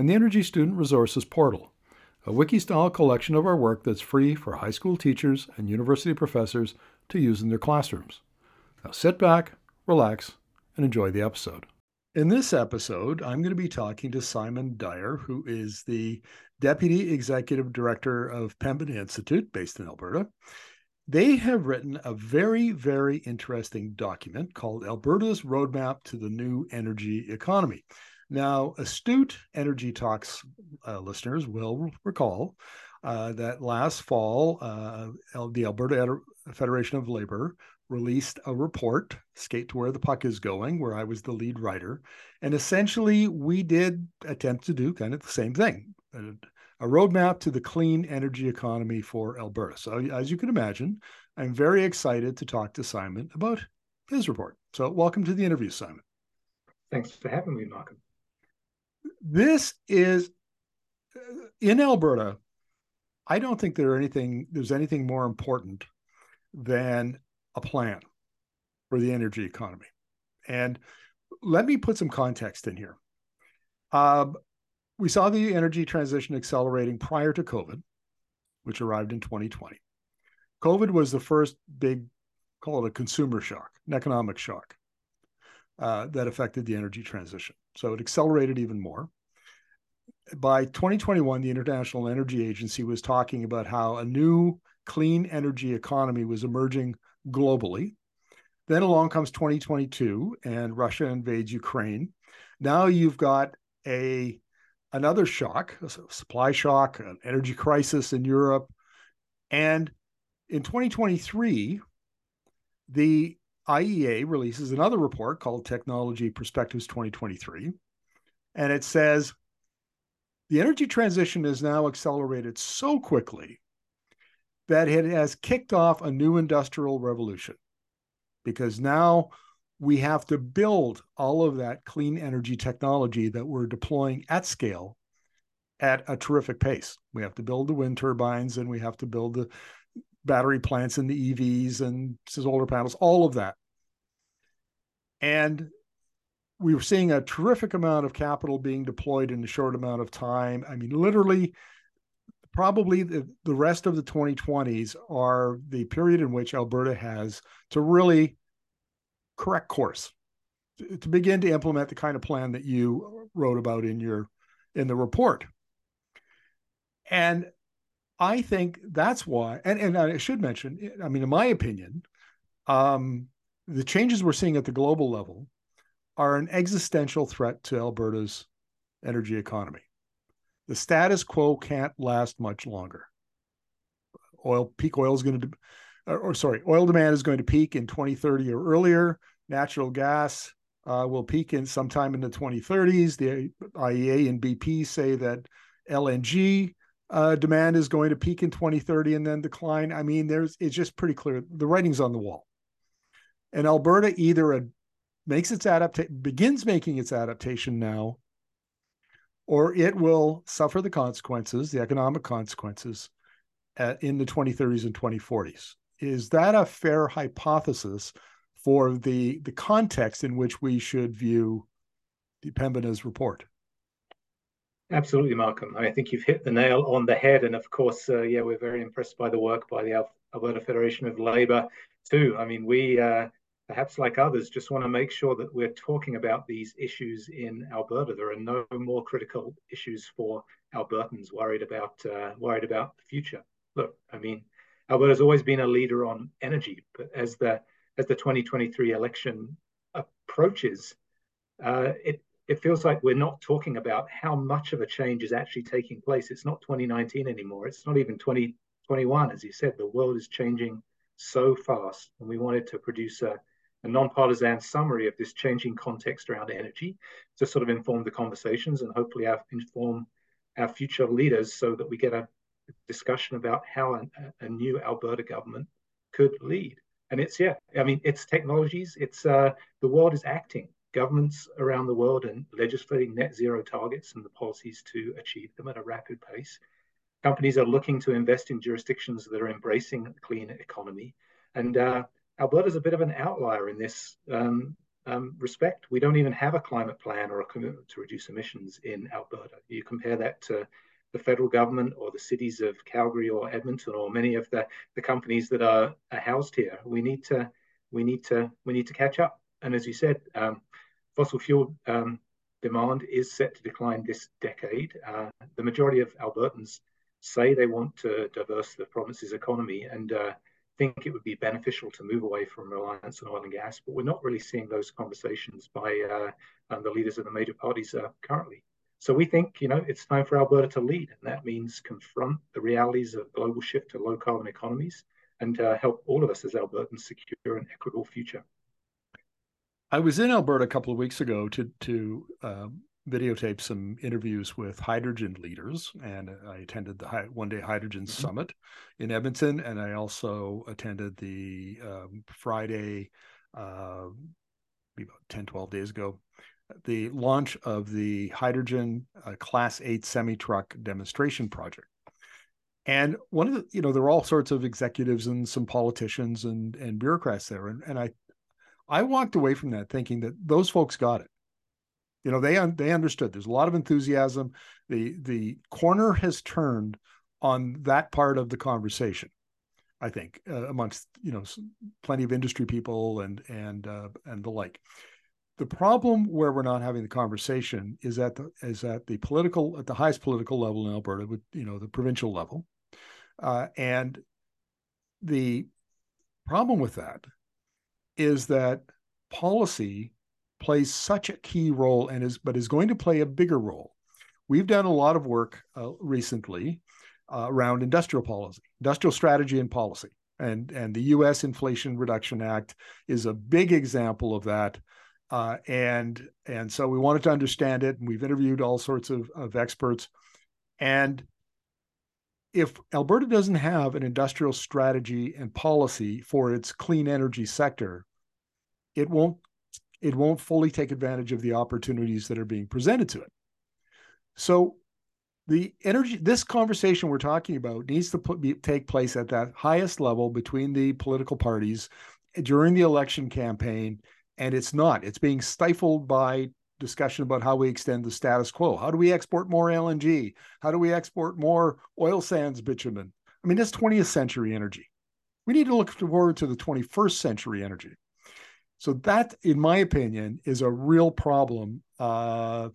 and the Energy Student Resources Portal, a wiki-style collection of our work that's free for high school teachers and university professors to use in their classrooms. Now sit back, relax, and enjoy the episode. In this episode, I'm going to be talking to Simon Dyer, who is the Deputy Executive Director of Pembina Institute, based in Alberta. They have written a very, very interesting document called Alberta's Roadmap to the New Energy Economy. Now, astute Energy Talks uh, listeners will recall uh, that last fall, uh, the Alberta Federation of Labor released a report, Skate to Where the Puck is Going, where I was the lead writer. And essentially, we did attempt to do kind of the same thing a roadmap to the clean energy economy for Alberta. So, as you can imagine, I'm very excited to talk to Simon about his report. So, welcome to the interview, Simon. Thanks for having me, Malcolm this is in Alberta. I don't think there anything there's anything more important than a plan for the energy economy. And let me put some context in here. Um, we saw the energy transition accelerating prior to COVID, which arrived in 2020. COVID was the first big, call it a consumer shock, an economic shock uh, that affected the energy transition. So it accelerated even more. By 2021, the International Energy Agency was talking about how a new clean energy economy was emerging globally. Then along comes 2022 and Russia invades Ukraine. Now you've got a another shock, a supply shock, an energy crisis in Europe. And in 2023, the IEA releases another report called Technology Perspectives 2023. And it says the energy transition is now accelerated so quickly that it has kicked off a new industrial revolution because now we have to build all of that clean energy technology that we're deploying at scale at a terrific pace. We have to build the wind turbines and we have to build the battery plants and the EVs and solar panels, all of that. And we were seeing a terrific amount of capital being deployed in a short amount of time. I mean, literally, probably the, the rest of the 2020s are the period in which Alberta has to really correct course to, to begin to implement the kind of plan that you wrote about in your in the report. And I think that's why, and, and I should mention, I mean, in my opinion, um, the changes we're seeing at the global level are an existential threat to Alberta's energy economy. The status quo can't last much longer. Oil peak oil is going to, or, or sorry, oil demand is going to peak in 2030 or earlier. Natural gas uh, will peak in sometime in the 2030s. The IEA and BP say that LNG uh, demand is going to peak in 2030 and then decline. I mean, there's it's just pretty clear. The writing's on the wall. And Alberta either a, makes its adaptation, begins making its adaptation now, or it will suffer the consequences, the economic consequences, at, in the 2030s and 2040s. Is that a fair hypothesis for the the context in which we should view the Pembina's report? Absolutely, Malcolm. I think you've hit the nail on the head. And of course, uh, yeah, we're very impressed by the work by the Alberta Federation of Labor, too. I mean, we, uh, perhaps like others, just want to make sure that we're talking about these issues in Alberta. There are no more critical issues for Albertans worried about uh, worried about the future. Look, I mean, Alberta's always been a leader on energy, but as the as the 2023 election approaches, uh, it it feels like we're not talking about how much of a change is actually taking place. It's not 2019 anymore. It's not even 2021. As you said, the world is changing so fast, and we wanted to produce a a non-partisan summary of this changing context around energy to sort of inform the conversations and hopefully inform our future leaders so that we get a discussion about how a, a new Alberta government could lead. And it's yeah, I mean, it's technologies. It's uh, the world is acting. Governments around the world and legislating net zero targets and the policies to achieve them at a rapid pace. Companies are looking to invest in jurisdictions that are embracing a clean economy. And uh, Alberta is a bit of an outlier in this um, um, respect. We don't even have a climate plan or a commitment to reduce emissions in Alberta. You compare that to the federal government or the cities of Calgary or Edmonton or many of the, the companies that are, are housed here. We need to we need to we need to catch up. And as you said, um, fossil fuel um, demand is set to decline this decade. Uh, the majority of Albertans say they want to diversify the province's economy and uh, think it would be beneficial to move away from reliance on oil and gas, but we're not really seeing those conversations by uh, um, the leaders of the major parties uh, currently. So we think, you know, it's time for Alberta to lead, and that means confront the realities of global shift to low carbon economies and uh, help all of us as Albertans secure an equitable future. I was in Alberta a couple of weeks ago to to uh, videotape some interviews with hydrogen leaders, and I attended the One Day Hydrogen mm-hmm. Summit in Edmonton, and I also attended the um, Friday, uh, about 10, 12 days ago, the launch of the hydrogen uh, class 8 semi truck demonstration project and one of the you know there were all sorts of executives and some politicians and and bureaucrats there and, and i i walked away from that thinking that those folks got it you know they they understood. There's a lot of enthusiasm. The the corner has turned on that part of the conversation i think uh, amongst you know plenty of industry people and and uh, and the like. The problem where we're not having the conversation is at the is at the political at the highest political level in Alberta, with you know the provincial level, uh, and the problem with that is that policy plays such a key role and is but is going to play a bigger role. We've done a lot of work uh, recently uh, around industrial policy, industrial strategy and policy, and and the U.S. Inflation Reduction Act is a big example of that uh, and and so we wanted to understand it, and we've interviewed all sorts of, of experts. And if Alberta doesn't have an industrial strategy and policy for its clean energy sector, it won't it won't fully take advantage of the opportunities that are being presented to it. So the energy this conversation we're talking about needs to put, be, take place at that highest level between the political parties during the election campaign and it's not. It's being stifled by discussion about how we extend the status quo. How do we export more LNG? How do we export more oil sands bitumen? I mean, that's 20th century energy. We need to look forward to the 21st century energy. So that, in my opinion, is a real problem. Uh,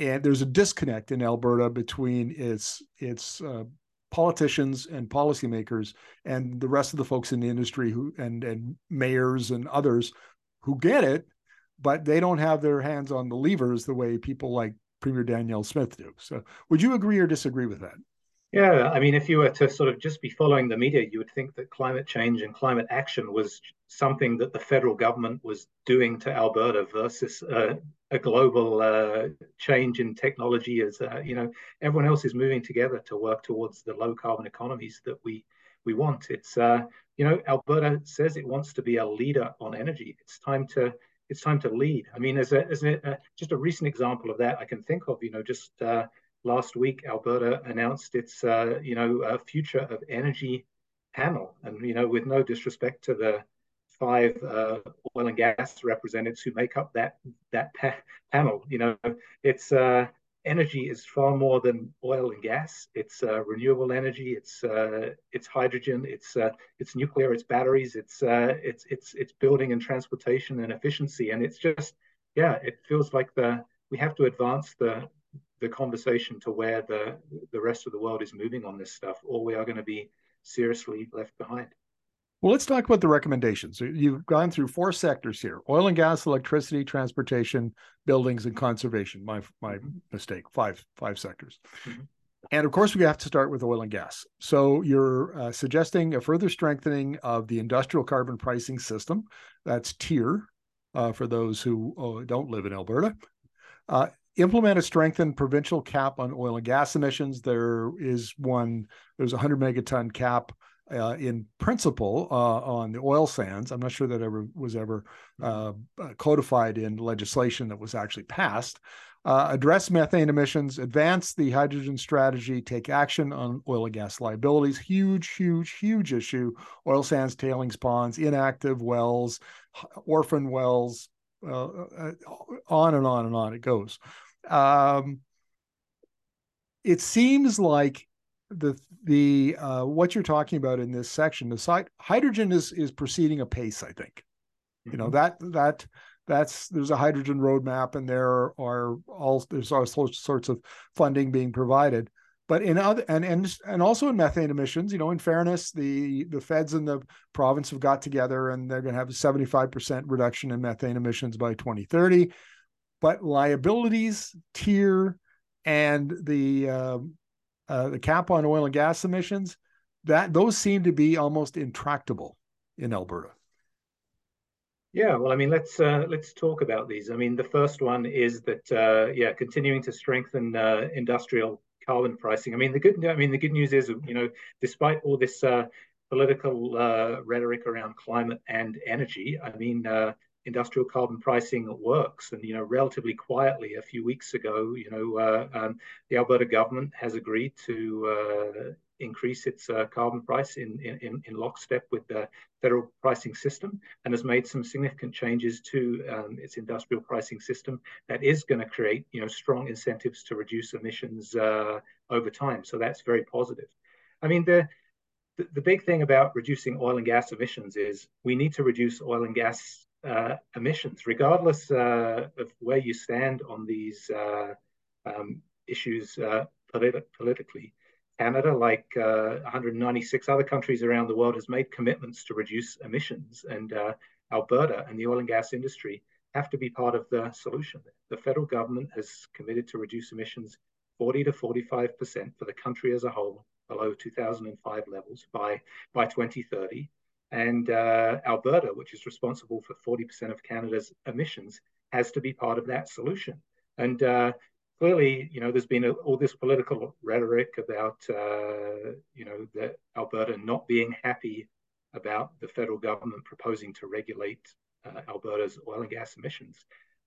and there's a disconnect in Alberta between its its uh, politicians and policymakers and the rest of the folks in the industry who and and mayors and others who get it, but they don't have their hands on the levers the way people like Premier Danielle Smith do. So, would you agree or disagree with that? Yeah, I mean, if you were to sort of just be following the media, you would think that climate change and climate action was something that the federal government was doing to Alberta versus uh, a global uh, change in technology. As uh, you know, everyone else is moving together to work towards the low carbon economies that we we want. It's uh, you know, Alberta says it wants to be a leader on energy. It's time to it's time to lead. I mean, as a, as a, uh, just a recent example of that I can think of, you know, just uh, last week Alberta announced its uh, you know future of energy panel, and you know, with no disrespect to the five uh, oil and gas representatives who make up that that pa- panel, you know, it's uh, energy is far more than oil and gas. It's uh, renewable energy. It's uh, it's hydrogen. It's uh, it's nuclear. It's batteries. It's uh, it's it's it's building and transportation and efficiency. And it's just yeah, it feels like the we have to advance the the conversation to where the the rest of the world is moving on this stuff, or we are going to be seriously left behind. Well, let's talk about the recommendations. You've gone through four sectors here: oil and gas, electricity, transportation, buildings, and conservation. My my mm-hmm. mistake. Five five sectors. Mm-hmm. And of course, we have to start with oil and gas. So you're uh, suggesting a further strengthening of the industrial carbon pricing system. That's TIER uh, for those who uh, don't live in Alberta. Uh, implement a strengthened provincial cap on oil and gas emissions. There is one, there's a 100 megaton cap uh, in principle uh, on the oil sands. I'm not sure that ever was ever uh, codified in legislation that was actually passed. Uh, address methane emissions, advance the hydrogen strategy, take action on oil and gas liabilities. Huge, huge, huge issue. Oil sands, tailings ponds, inactive wells, orphan wells, uh, uh, on and on and on it goes. Um, it seems like the the uh, what you're talking about in this section, the site hydrogen is is proceeding apace. I think, mm-hmm. you know mm-hmm. that that that's there's a hydrogen roadmap, and there are all there's all sorts of funding being provided. But in other and and and also in methane emissions, you know, in fairness, the the feds and the province have got together, and they're going to have a 75 percent reduction in methane emissions by 2030. But liabilities tier and the um, uh, the cap on oil and gas emissions, that those seem to be almost intractable in Alberta. Yeah, well, I mean, let's uh, let's talk about these. I mean, the first one is that uh, yeah, continuing to strengthen uh, industrial carbon pricing. I mean, the good I mean the good news is you know, despite all this uh, political uh, rhetoric around climate and energy, I mean, industrial carbon pricing works. And you know, relatively quietly, a few weeks ago, you know, uh, um, the Alberta government has agreed to uh, increase its uh, carbon price in, in, in lockstep with the federal pricing system and has made some significant changes to um, its industrial pricing system that is going to create you know strong incentives to reduce emissions uh, over time so that's very positive i mean the the big thing about reducing oil and gas emissions is we need to reduce oil and gas uh, emissions, regardless uh, of where you stand on these uh, um, issues uh, politi- politically. Canada, like uh, 196 other countries around the world, has made commitments to reduce emissions, and Alberta and the oil and gas industry have to be part of the solution. The federal government has committed to reduce emissions 40 to 45 percent for the country as a whole below 2005 levels by by 2030 and uh, Alberta, which is responsible for 40% of Canada's emissions, has to be part of that solution. And uh, clearly, you know, there's been a, all this political rhetoric about, uh, you know, that Alberta not being happy about the federal government proposing to regulate uh, Alberta's oil and gas emissions.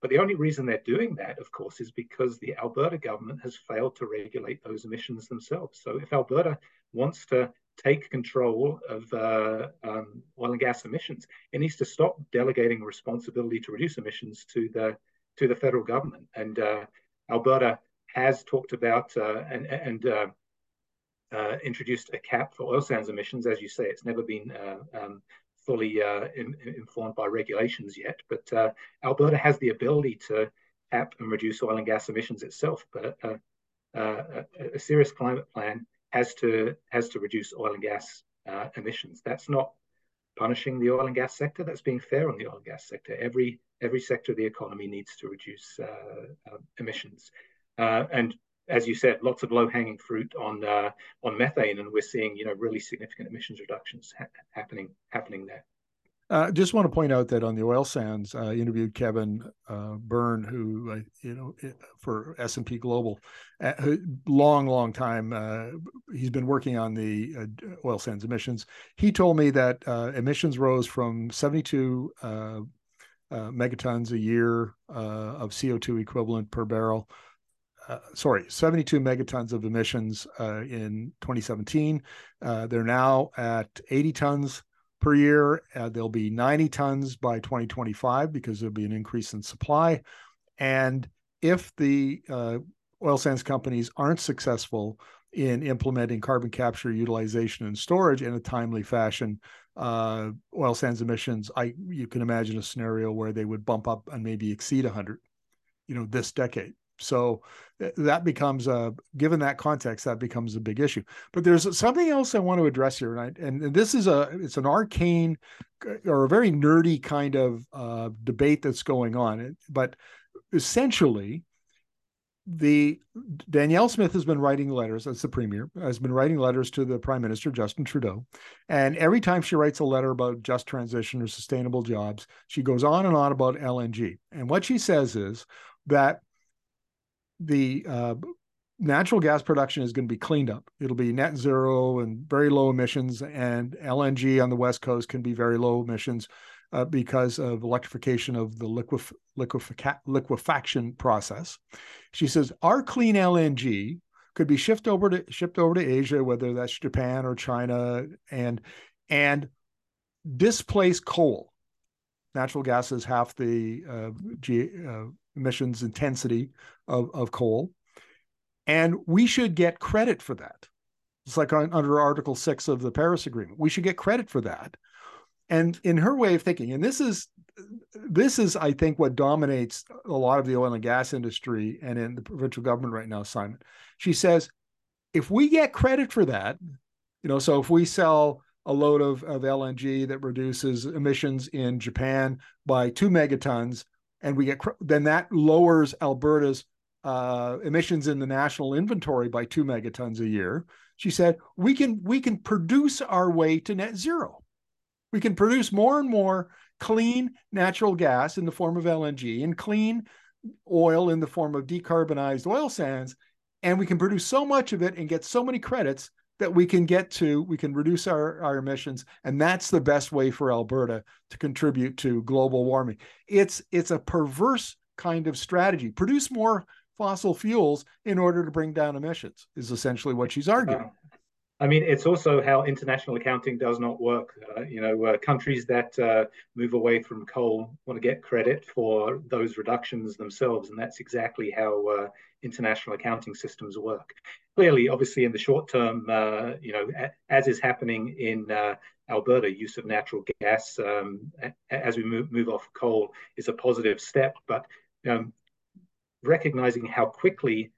But the only reason they're doing that, of course, is because the Alberta government has failed to regulate those emissions themselves. So if Alberta wants to take control of uh, um, oil and gas emissions. It needs to stop delegating responsibility to reduce emissions to the to the federal government. And uh, Alberta has talked about uh, and, and uh, uh, introduced a cap for oil sands emissions. As you say, it's never been um, fully in, informed by regulations yet. But Alberta has the ability to cap and reduce oil and gas emissions itself. But a, a serious climate plan has to has to reduce oil and gas uh, emissions. That's not punishing the oil and gas sector. That's being fair on the oil and gas sector. Every every sector of the economy needs to reduce uh, uh, emissions. Uh, and as you said, lots of low hanging fruit on uh, on methane, and we're seeing you know really significant emissions reductions ha- happening happening there. Uh, just want to point out that on the oil sands, I uh, interviewed Kevin uh, Birn, who uh, you know for S and P Global, uh, long, long time. Uh, he's been working on the oil sands emissions. He told me that emissions rose from 72 megatons a year of CO2 equivalent per barrel. sorry, 72 megatons of emissions in 2017. they're now at 80 tons per year. Uh, there'll be 90 tons by 2025 because there'll be an increase in supply. And if the uh, oil sands companies aren't successful in implementing carbon capture, utilization, and storage in a timely fashion, uh, oil sands emissions, I you can imagine a scenario where they would bump up and maybe exceed 100, you know, this decade. So eh, that becomes a given that context that becomes a big issue. But there's something else I want to address here, and, I, and this is a it's an arcane or a very nerdy kind of uh, debate that's going on. But essentially, the Danielle Smith has been writing letters as the premier has been writing letters to the prime minister Justin Trudeau and every time she writes a letter about just transition or sustainable jobs she goes on and on about LNG and what she says is that the uh, natural gas production is going to be cleaned up. It'll be net zero and very low emissions, and LNG on the west coast can be very low emissions uh, because of electrification of the liquef- liquefac- liquefaction process. She says our clean LNG could be shipped over to shipped over to Asia, whether that's Japan or China, and and displace coal. Natural gas is half the uh, G, uh, emissions intensity of, of coal. And we should get credit for that. It's like on, under Article 6 of the Paris Agreement. We should get credit for that. And in her way of thinking, and this is this is, I think, what dominates a lot of the oil and gas industry and in the provincial government right now, Simon. She says, if we get credit for that, you know, so if we sell a load of, of LNG that reduces emissions in Japan by two megatons, and we get then that lowers Alberta's uh, emissions in the national inventory by two megatons a year. She said we can we can produce our way to net zero. We can produce more and more clean natural gas in the form of LNG and clean oil in the form of decarbonized oil sands, and we can produce so much of it and get so many credits that we can get to we can reduce our, our emissions and that's the best way for alberta to contribute to global warming. It's it's a perverse kind of strategy. Produce more fossil fuels in order to bring down emissions is essentially what she's arguing I mean, it's also how international accounting does not work. Uh, you know, uh, countries that uh, move away from coal want to get credit for those reductions themselves, and that's exactly how uh, international accounting systems work. Clearly, obviously, in the short term, uh, you know, as is happening in uh, Alberta, use of natural gas um, as we move, move off coal is a positive step, but um, recognizing how quickly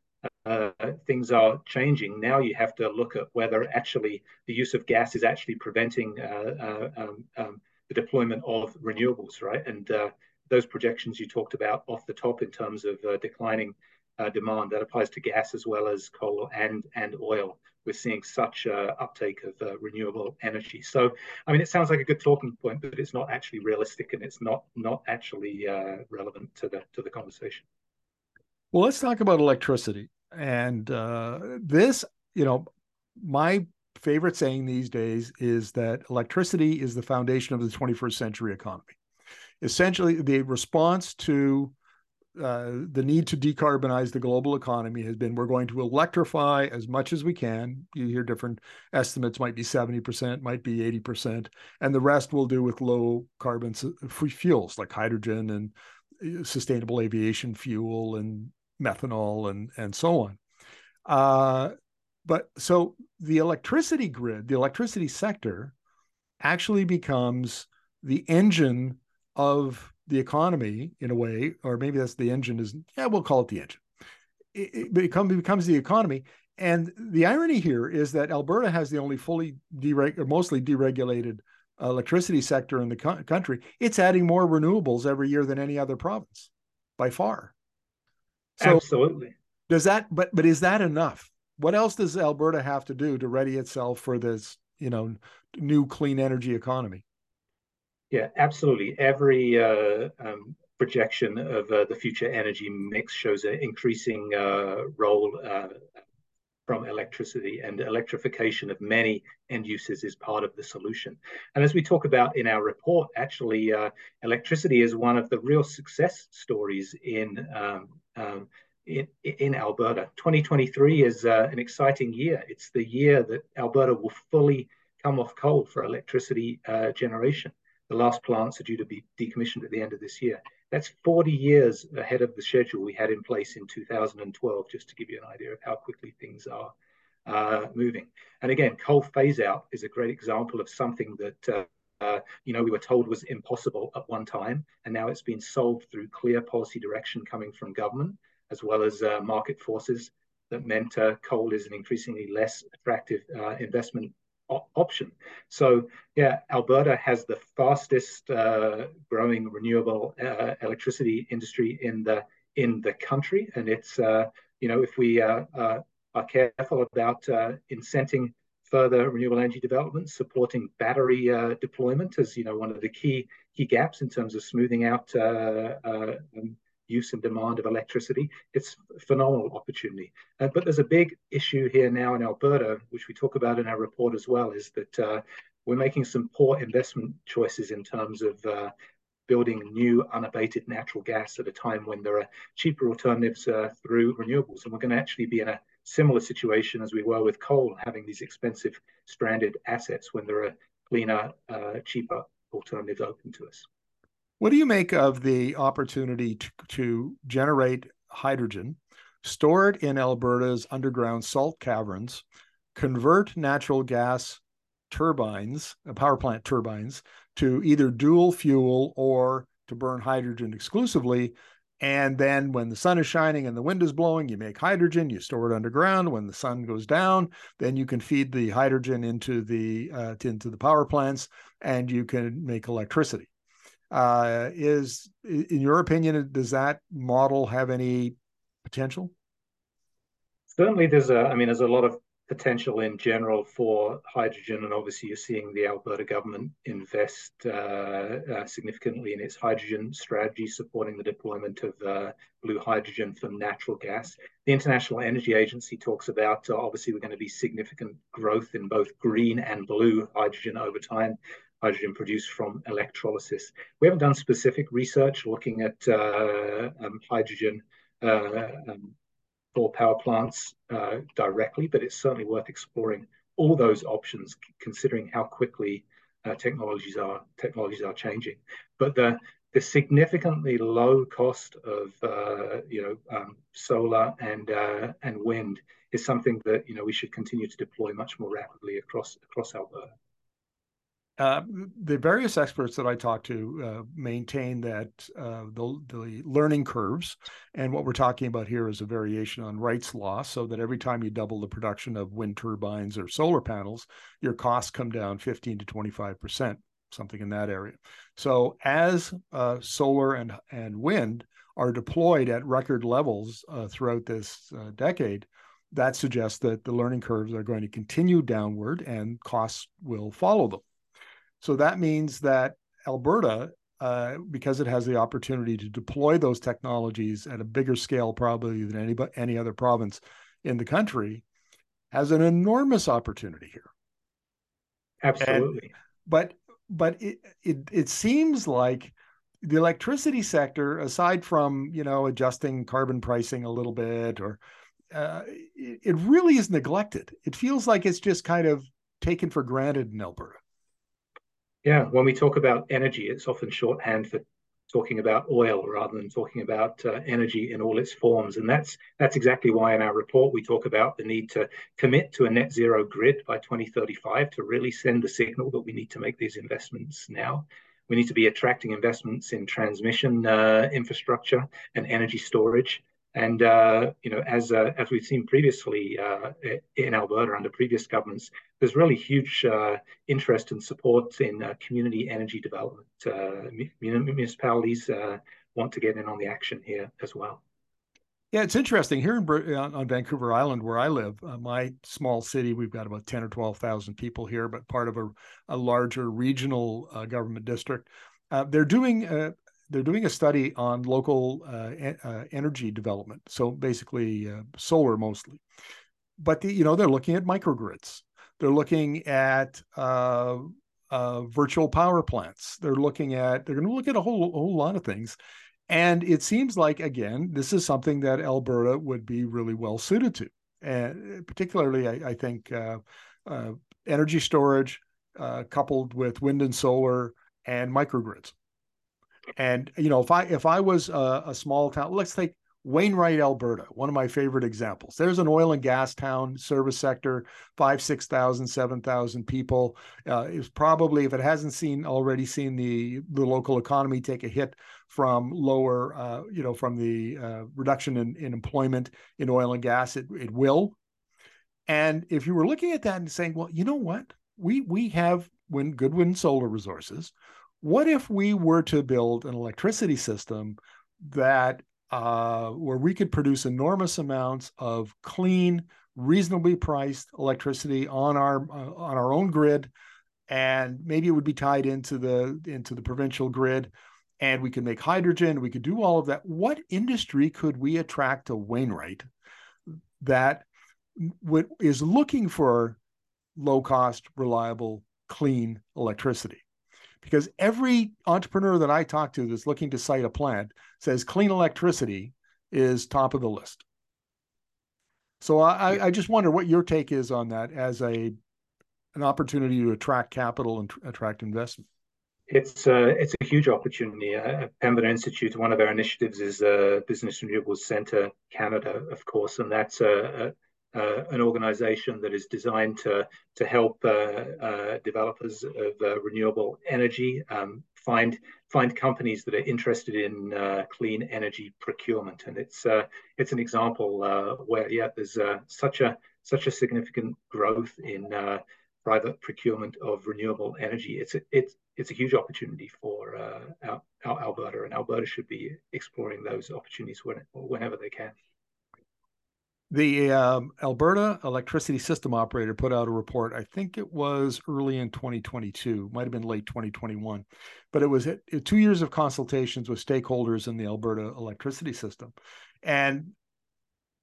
uh, things are changing. Now you have to look at whether actually the use of gas is actually preventing uh, uh, um, um, the deployment of renewables, right? And uh, those projections you talked about off the top in terms of declining demand that applies to gas as well as coal and and oil. We're seeing such uptake of renewable energy. So, I mean, it sounds like a good talking point, but it's not actually realistic, and it's not not actually relevant to the to the conversation. Well, let's talk about electricity. And uh, this, you know, my favorite saying these days is that electricity is the foundation of the 21st century economy. Essentially, the response to uh, the need to decarbonize the global economy has been we're going to electrify as much as we can. You hear different estimates, might be 70%, might be 80%, and the rest we'll do with low carbon fuels like hydrogen and uh, sustainable aviation fuel and methanol and and so on. Uh, but so the electricity grid, the electricity sector, actually becomes the engine of the economy in a way, or maybe that's the engine is yeah, we'll call it the engine. It, it become, becomes the economy. And the irony here is that Alberta has the only fully dereg- mostly deregulated electricity sector in the co- country. It's adding more renewables every year than any other province by far. So Absolutely. Does that but but is that enough? What else does Alberta have to do to ready itself for this, you know, new clean energy economy? Yeah, absolutely. Every uh, um, projection of uh, the future energy mix shows an increasing uh, role uh, from electricity and electrification of many end uses is part of the solution. And as we talk about in our report, actually, uh, electricity is one of the real success stories in um, um, in, in, Alberta. 2023 is uh, an exciting year. It's the year that Alberta will fully come off coal for electricity uh, generation. The last plants are due to be decommissioned at the end of this year. That's 40 years ahead of the schedule we had in place in 2012, just to give you an idea of how quickly things are uh, moving. And again, coal phase out is a great example of something that uh, you know we were told was impossible at one time, and now it's been solved through clear policy direction coming from government as well as uh, market forces that meant uh, coal is an increasingly less attractive uh, investment option. So yeah, Alberta has the fastest uh, growing renewable electricity industry in the in the country, and it's you know if we are careful about incenting further renewable energy development, supporting battery deployment as you know one of the key key gaps in terms of smoothing out um, use and demand of electricity. It's a phenomenal opportunity. Uh, but there's a big issue here now in Alberta, which we talk about in our report as well, is that uh, we're making some poor investment choices in terms of uh, building new unabated natural gas at a time when there are cheaper alternatives uh, through renewables. And we're going to actually be in a similar situation as we were with coal, having these expensive stranded assets when there are cleaner, uh, cheaper alternatives open to us. What do you make of the opportunity to, to generate hydrogen, store it in Alberta's underground salt caverns, convert natural gas turbines, uh, power plant turbines, to either dual fuel or to burn hydrogen exclusively. And then when the sun is shining and the wind is blowing, you make hydrogen, you store it underground. When the sun goes down, then you can feed the hydrogen into the uh, into the power plants and you can make electricity. Uh, is in your opinion, does that model have any potential? Certainly, there's a. I mean, there's a lot of potential in general for hydrogen, and obviously you're seeing the Alberta government invest uh, uh, significantly in its hydrogen strategy, supporting the deployment of uh, blue hydrogen from natural gas. The International Energy Agency talks about uh, obviously we're going to be significant growth in both green and blue hydrogen over time. Hydrogen produced from electrolysis. We haven't done specific research looking at uh, um, hydrogen uh, um, for power plants uh, directly, but it's certainly worth exploring all those options, considering how quickly uh, technologies are technologies are changing. But the the significantly low cost of uh, you know um, solar and uh, and wind is something that you know we should continue to deploy much more rapidly across across Alberta. Uh, the various experts that I talked to uh, maintain that uh, the, the learning curves, and what we're talking about here is a variation on Wright's law, so that every time you double the production of wind turbines or solar panels, your costs come down 15 to 25 percent, something in that area. So as uh, solar and and wind are deployed at record levels uh, throughout this decade, that suggests that the learning curves are going to continue downward and costs will follow them. So that means that Alberta, uh, because it has the opportunity to deploy those technologies at a bigger scale, probably than any any other province in the country, has an enormous opportunity here. Absolutely. And, but but it, it it seems like the electricity sector, aside from you know adjusting carbon pricing a little bit, or uh, it, it really is neglected. It feels like it's just kind of taken for granted in Alberta. Yeah, when we talk about energy, it's often shorthand for talking about oil rather than talking about uh, energy in all its forms. And that's that's exactly why in our report we talk about the need to commit to a net zero grid by 2035 to really send the signal that we need to make these investments now. We need to be attracting investments in transmission uh, infrastructure and energy storage. And uh, you know, as uh, as we've seen previously uh, in Alberta under previous governments, there's really huge uh, interest and support in uh, community energy development. Uh, municipalities want to get in on the action here as well. Yeah, it's interesting here in, on Vancouver Island, where I live. my small city, we've got about ten or twelve thousand people here, but part of a, a larger regional government district. they're doing they're doing a study on local uh, uh, energy development. So basically, uh, solar mostly. But the, you know they're looking at microgrids. They're looking at uh, uh, virtual power plants. They're looking at they're going to look at a whole a whole lot of things. And it seems like again, this is something that Alberta would be really well suited to, and particularly I, I think uh, energy storage coupled with wind and solar and microgrids. And you know, if I if I was a, a, small town, let's take Wainwright, Alberta, one of my favorite examples. There's an oil and gas town, service sector, five, six thousand, seven thousand people. Uh, it's probably, if it hasn't seen already seen the the local economy take a hit from lower, uh, you know, from the uh, reduction in, in employment in oil and gas, it it will. And if you were looking at that and saying, well, you know what, we we have when good wind solar resources what if we were to build an electricity system that uh, where we could produce enormous amounts of clean, reasonably priced electricity on our uh, on our own grid, and maybe it would be tied into the into the provincial grid, and we could make hydrogen. We could do all of that. What industry could we attract to Wainwright that is looking for low cost, reliable, clean electricity? Because every entrepreneur that I talk to that's looking to site a plant says clean electricity is top of the list. So I, I just wonder what your take is on that as a an opportunity to attract capital and attract investment. It's a, it's a huge opportunity. At Pembina Institute, one of our initiatives is uh, Business Renewables Centre Canada, of course, and that's a, a, an organisation that is designed to to help uh, uh, developers of uh, renewable energy um, find find companies that are interested in uh, clean energy procurement, and it's uh, it's an example where yeah, there's such a such a significant growth in private procurement of renewable energy. It's a, it's it's a huge opportunity for uh, our, our Alberta, and Alberta should be exploring those opportunities when, whenever they can. The um, Alberta Electricity System Operator put out a report. I think it was early in 2022, might have been late 2021, but it was two years of consultations with stakeholders in the Alberta electricity system, and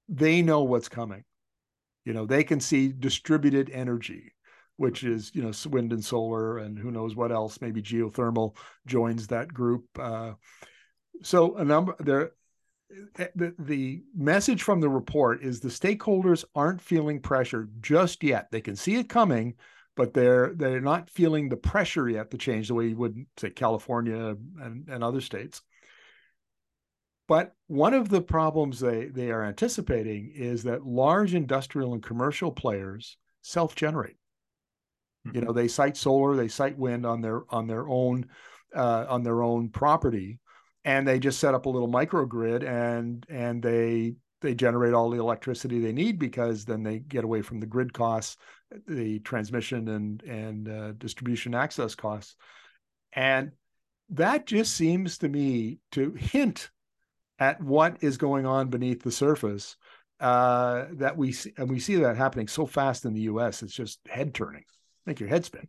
they know what's coming. You know, they can see distributed energy which is you know wind and solar and who knows what else maybe geothermal joins that group uh, so a number there the, the message from the report is the stakeholders aren't feeling pressure just yet. They can see it coming but they're they're not feeling the pressure yet to change the way you would say california and, and other states. But one of the problems they, they are anticipating is that large industrial and commercial players self-generate. You know, they cite solar, they cite wind on their on their own uh, on their own property, and they just set up a little microgrid and and they they generate all the electricity they need because then they get away from the grid costs, the transmission and and uh, distribution access costs, and that just seems to me to hint at what is going on beneath the surface. Uh, that we see, and we see that happening so fast in the U.S. It's just head turning make your head spin.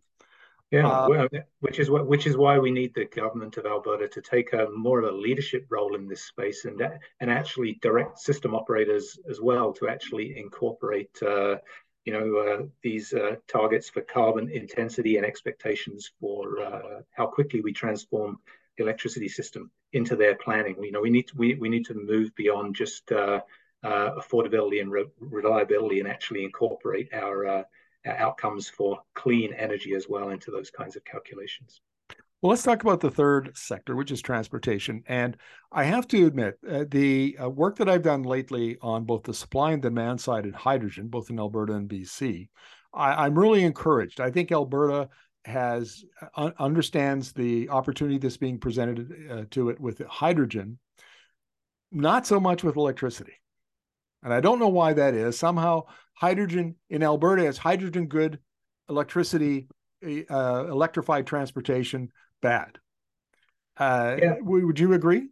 Yeah, uh, well, which is what which is why we need the government of Alberta to take a more of a leadership role in this space and and actually direct system operators as well to actually incorporate uh, you know uh, these uh, targets for carbon intensity and expectations for uh, how quickly we transform the electricity system into their planning. You know we need to, we we need to move beyond just uh, affordability and re- reliability and actually incorporate our outcomes for clean energy as well into those kinds of calculations. Well, let's talk about the third sector, which is transportation. And I have to admit, uh, the uh, work that I've done lately on both the supply and demand side and hydrogen, both in Alberta and BC, I, am really encouraged. I think Alberta has uh, understands the opportunity that's being presented uh, to it with hydrogen, not so much with electricity. And I don't know why that is. Somehow, hydrogen in Alberta is hydrogen good, electricity, uh, electrified transportation bad. Uh, yeah. Would you agree?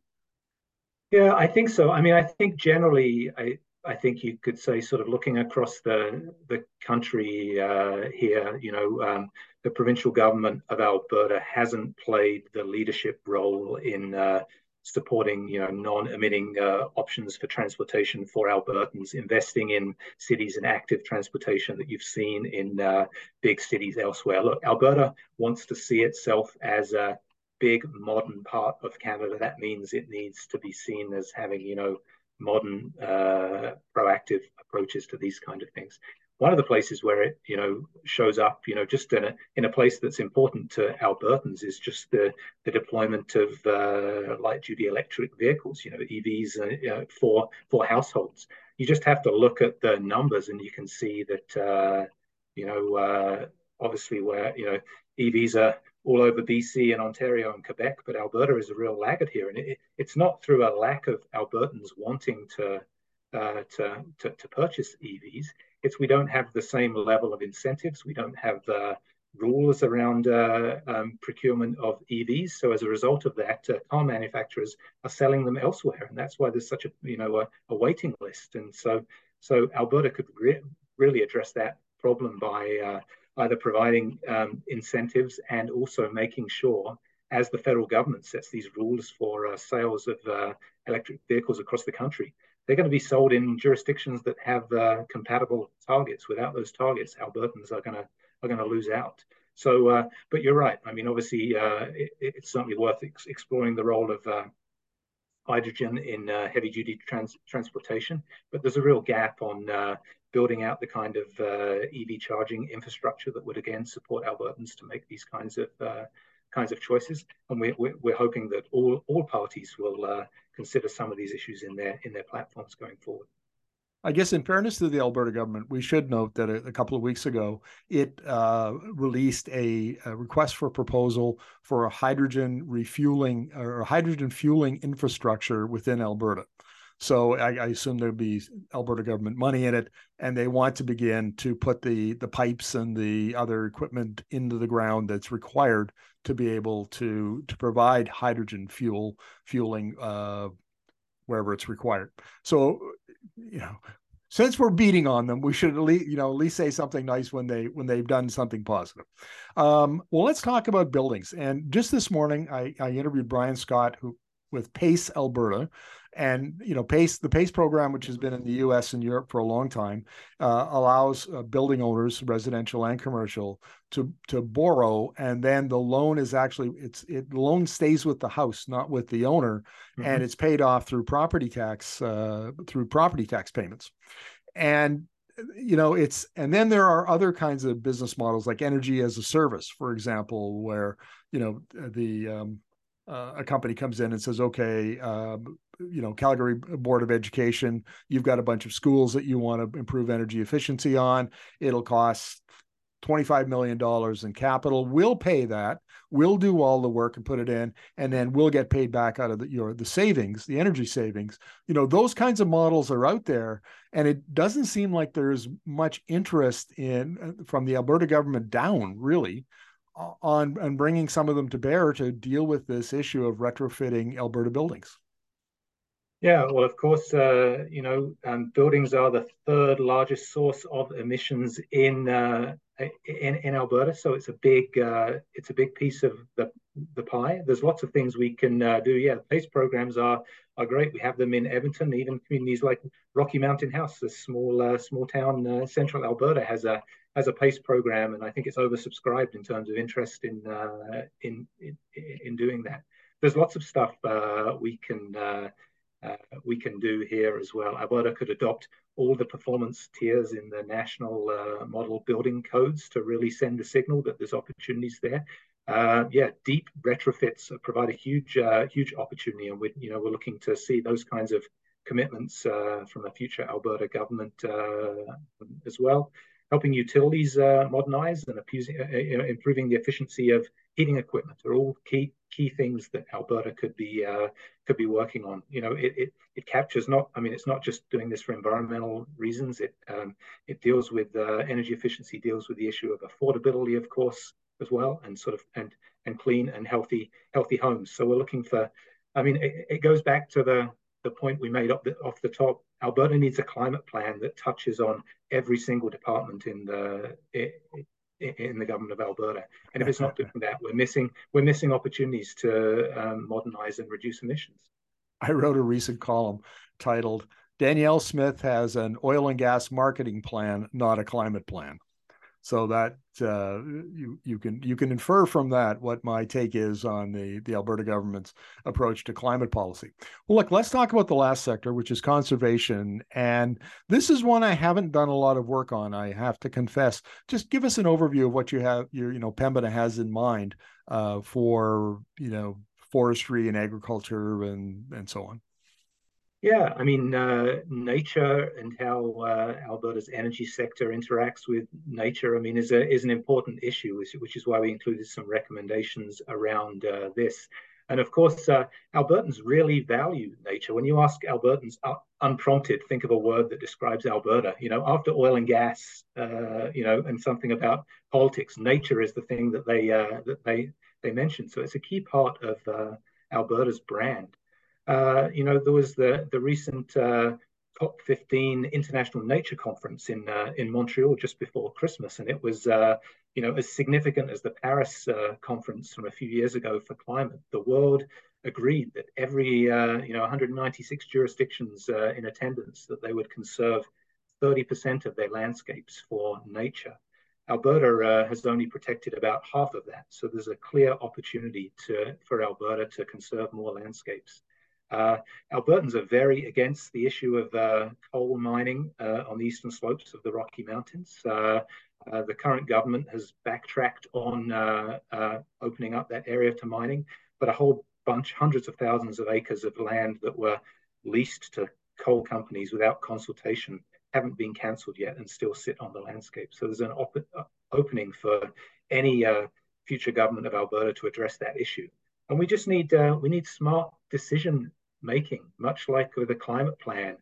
Yeah, I think so. I mean, I think generally, I I think you could say, sort of looking across the the country uh, here, you know, um, the provincial government of Alberta hasn't played the leadership role in uh, supporting you know non-emitting uh, options for transportation for Albertans, investing in cities and active transportation that you've seen in uh, big cities elsewhere. Look, Alberta wants to see itself as a big modern part of Canada. That means it needs to be seen as having you know modern uh, proactive approaches to these kind of things one of the places where it you know shows up you know just in a in a place that's important to Albertans is just the the deployment of uh, light duty electric vehicles you know EVs uh, for for households. You just have to look at the numbers and you can see that uh, you know uh, obviously where you know EVs are all over BC and Ontario and Quebec but Alberta is a real laggard here. And it, it's not through a lack of Albertans wanting to uh, to, to, to purchase EVs it's we don't have the same level of incentives. We don't have the rules around uh, um, procurement of EVs. So as a result of that, uh, car manufacturers are selling them elsewhere, and that's why there's such a you know a, a waiting list. And so so Alberta could re really address that problem by uh, either providing um, incentives and also making sure as the federal government sets these rules for uh, sales of uh, electric vehicles across the country, they're going to be sold in jurisdictions that have uh, compatible targets. Without those targets, Albertans are going to are going to lose out. So, uh, but you're right. I mean, obviously, uh, it, it's certainly worth ex- exploring the role of uh, hydrogen in uh, heavy duty trans- transportation, but there's a real gap on uh, building out the kind of EV charging infrastructure that would again support Albertans to make these kinds of kinds of choices. And we're, we're, hoping that all all parties will consider some of these issues in their in their platforms going forward. I guess, in fairness to the Alberta government, we should note that a, a couple of weeks ago it uh, released a, a, request for proposal for a hydrogen refueling or hydrogen fueling infrastructure within Alberta. So I, I, assume there'll be Alberta government money in it, and they want to begin to put the the pipes and the other equipment into the ground that's required to be able to to provide hydrogen fuel fueling uh, wherever it's required. So you know, since we're beating on them, we should at least, you know, at least say something nice when they when they've done something positive. Um, well, let's talk about buildings. And just this morning, I, I interviewed Brian Scott, who with Pace Alberta, and you know pace the pace program which has been in the us and europe for a long time uh, allows uh, building owners residential and commercial to to borrow. And then the loan is actually it's it the loan stays with the house not with the owner. Mm-hmm. and it's paid off through property tax uh, through property tax payments. And you know it's and then there are other kinds of business models like energy as a service for example where you know the um, uh, a company comes in and says, okay, um, you know, Calgary Board of Education, you've got a bunch of schools that you want to improve energy efficiency on. It'll cost $25 million in capital. We'll pay that. We'll do all the work and put it in, and then we'll get paid back out of the, your the savings, the energy savings. You know, those kinds of models are out there, and it doesn't seem like there's much interest in uh, from the Alberta government down, really, on on bringing some of them to bear to deal with this issue of retrofitting Alberta buildings. Yeah, well, of course, uh, you know, um, buildings are the third largest source of emissions in uh, in, in Alberta, so it's a big uh, it's a big piece of the the pie. There's lots of things we can uh, do. Yeah, PACE programs are are great. We have them in Edmonton, even communities like Rocky Mountain House, a small uh, small town, uh, central Alberta, has a has a PACE program, and I think it's oversubscribed in terms of interest in in, in, in doing that. There's lots of stuff we can uh, we can do here as well. Alberta could adopt all the performance tiers in the national uh, model building codes to really send a signal that there's opportunities there. Uh, yeah, deep retrofits provide a huge, uh, huge opportunity, and we, you know, we're looking to see those kinds of commitments uh, from a future Alberta government uh, as well helping utilities modernize and improving the efficiency of heating equipment are all key key things that Alberta could be uh, could be working on. You know, it, it, it captures not. I mean, it's not just doing this for environmental reasons. It um, it deals with uh, energy efficiency, deals with the issue of affordability, of course, as well, and sort of and and clean and healthy healthy homes. So we're looking for. I mean, it, it goes back to the the point we made up the, off the top. Alberta needs a climate plan that touches on every single department in the in the government of Alberta. And if it's not doing that, we're missing we're missing opportunities to um, modernize and reduce emissions. I wrote a recent column titled "Danielle Smith has an oil and gas marketing plan, not a climate plan." So that uh, you you can you can infer from that what my take is on the the Alberta government's approach to climate policy. Well, look, let's talk about the last sector, which is conservation, and this is one I haven't done a lot of work on. I have to confess. Just give us an overview of what you have your you know Pembina has in mind uh, for you know forestry and agriculture and and so on. Yeah, I mean, uh, nature and how uh, Alberta's energy sector interacts with nature, I mean, is a is an important issue, which, which is why we included some recommendations around uh, this. And of course, uh, Albertans really value nature. When you ask Albertans uh, unprompted, think of a word that describes Alberta. You know, after oil and gas, uh, you know, and something about politics, nature is the thing that they that they they mention. So it's a key part of Alberta's brand. Uh, you know, there was the the recent uh, COP15 International Nature Conference in uh, in Montreal just before Christmas, and it was uh, you know as significant as the Paris uh, conference from a few years ago for climate. The world agreed that every uh, you know 196 jurisdictions in attendance that they would conserve 30% of their landscapes for nature. Alberta uh, has only protected about half of that, so there's a clear opportunity to for Alberta to conserve more landscapes. Uh, Albertans are very against the issue of uh, coal mining uh, on the eastern slopes of the Rocky Mountains. Uh, uh, the current government has backtracked on opening up that area to mining, but a whole bunch, hundreds of thousands of acres of land that were leased to coal companies without consultation haven't been cancelled yet and still sit on the landscape. So there's an op- opening for any future government of Alberta to address that issue. And we just need uh, we need smart decision making, much like with a climate plan.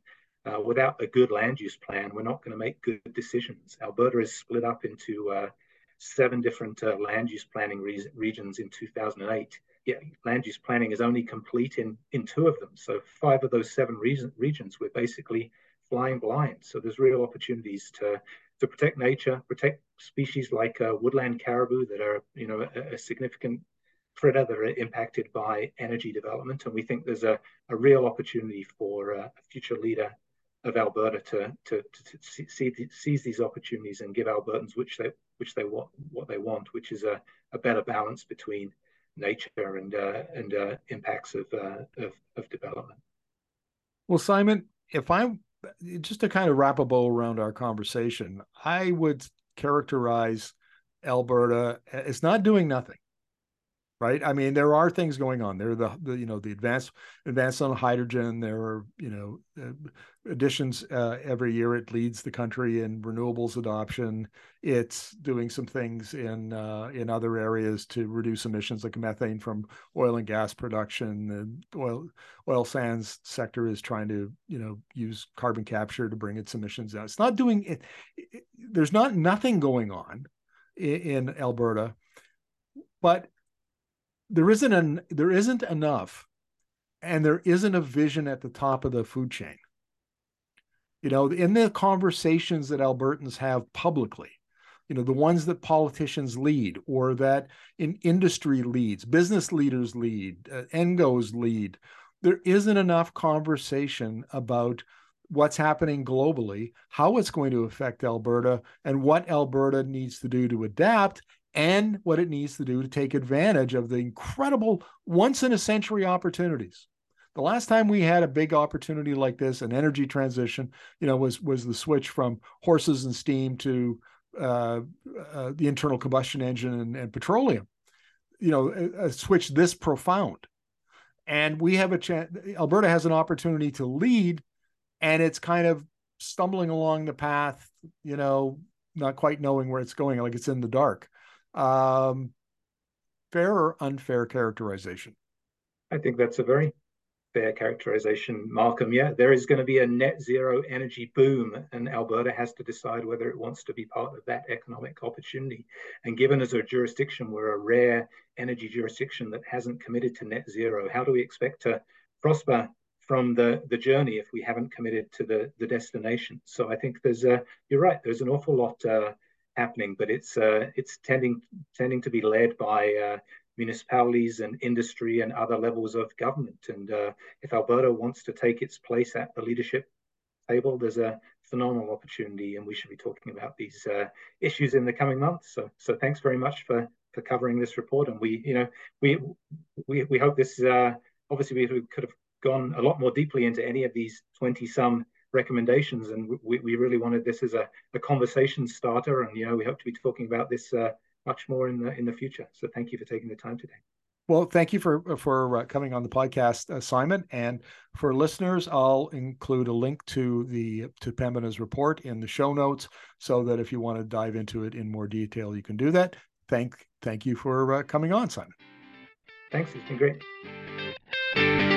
Uh, without a good land use plan, we're not going to make good decisions. Alberta is split up into uh, seven different uh, land use planning re- regions in 2008. Yet land use planning is only complete in, in two of them. So five of those seven region, regions, we're basically flying blind. So there's real opportunities to to protect nature, protect species like uh, woodland caribou that are you know a, a significant predator that are impacted by energy development. And we think there's a, a real opportunity for a future leader of Alberta to, to, to, to seize these opportunities and give Albertans which they which they want what they want, which is a, a better balance between nature and uh, and uh, impacts of, uh, of, of development. Well, Simon, if I'm just to kind of wrap a bow around our conversation, I would characterize Alberta as not doing nothing right? I mean, there are things going on. There are the, the you know the advanced advance on hydrogen. There are you know uh, additions uh, every year. It leads the country in renewables adoption. It's doing some things in uh, in other areas to reduce emissions, like methane from oil and gas production. The oil oil sands sector is trying to you know use carbon capture to bring its emissions down. It's not doing it. it there's not nothing going on in, in Alberta, but there isn't an there isn't enough and there isn't a vision at the top of the food chain. You know in the conversations that albertans have publicly you know the ones that politicians lead or that in industry leads business leaders lead uh, ngos lead there isn't enough conversation about what's happening globally how it's going to affect alberta and what alberta needs to do to adapt and what it needs to do to take advantage of the incredible once in a century opportunities. The last time we had a big opportunity like this, an energy transition, you know, was was the switch from horses and steam to uh, uh, the internal combustion engine and, and petroleum. You know, a, a, switch this profound, and we have a chance. Alberta has an opportunity to lead, and it's kind of stumbling along the path. You know, not quite knowing where it's going, like it's in the dark. Um, fair or unfair characterization? I think that's a very fair characterization, Malcolm. Yeah, there is going to be a net zero energy boom, and Alberta has to decide whether it wants to be part of that economic opportunity. And given as a jurisdiction, we're a rare energy jurisdiction that hasn't committed to net zero, how do we expect to prosper from the, the journey if we haven't committed to the, the destination? So I think there's a, you're right, there's an awful lot. Uh, happening, but it's uh, it's tending tending to be led by uh, municipalities and industry and other levels of government. And uh, if Alberta wants to take its place at the leadership table, there's a phenomenal opportunity, and we should be talking about these uh, issues in the coming months. So, so thanks very much for for covering this report. And we, you know, we we we hope this. Uh, obviously, we could have gone a lot more deeply into any of these twenty some recommendations. And we, we really wanted this as a, a conversation starter. And, you know, we hope to be talking about this uh, much more in the, in the future. So thank you for taking the time today. Well, thank you for for uh, coming on the podcast, uh, Simon. And for listeners, I'll include a link to the to Pembina's report in the show notes, so that if you want to dive into it in more detail, you can do that. Thank thank you for uh, coming on, Simon. Thanks. It's been great.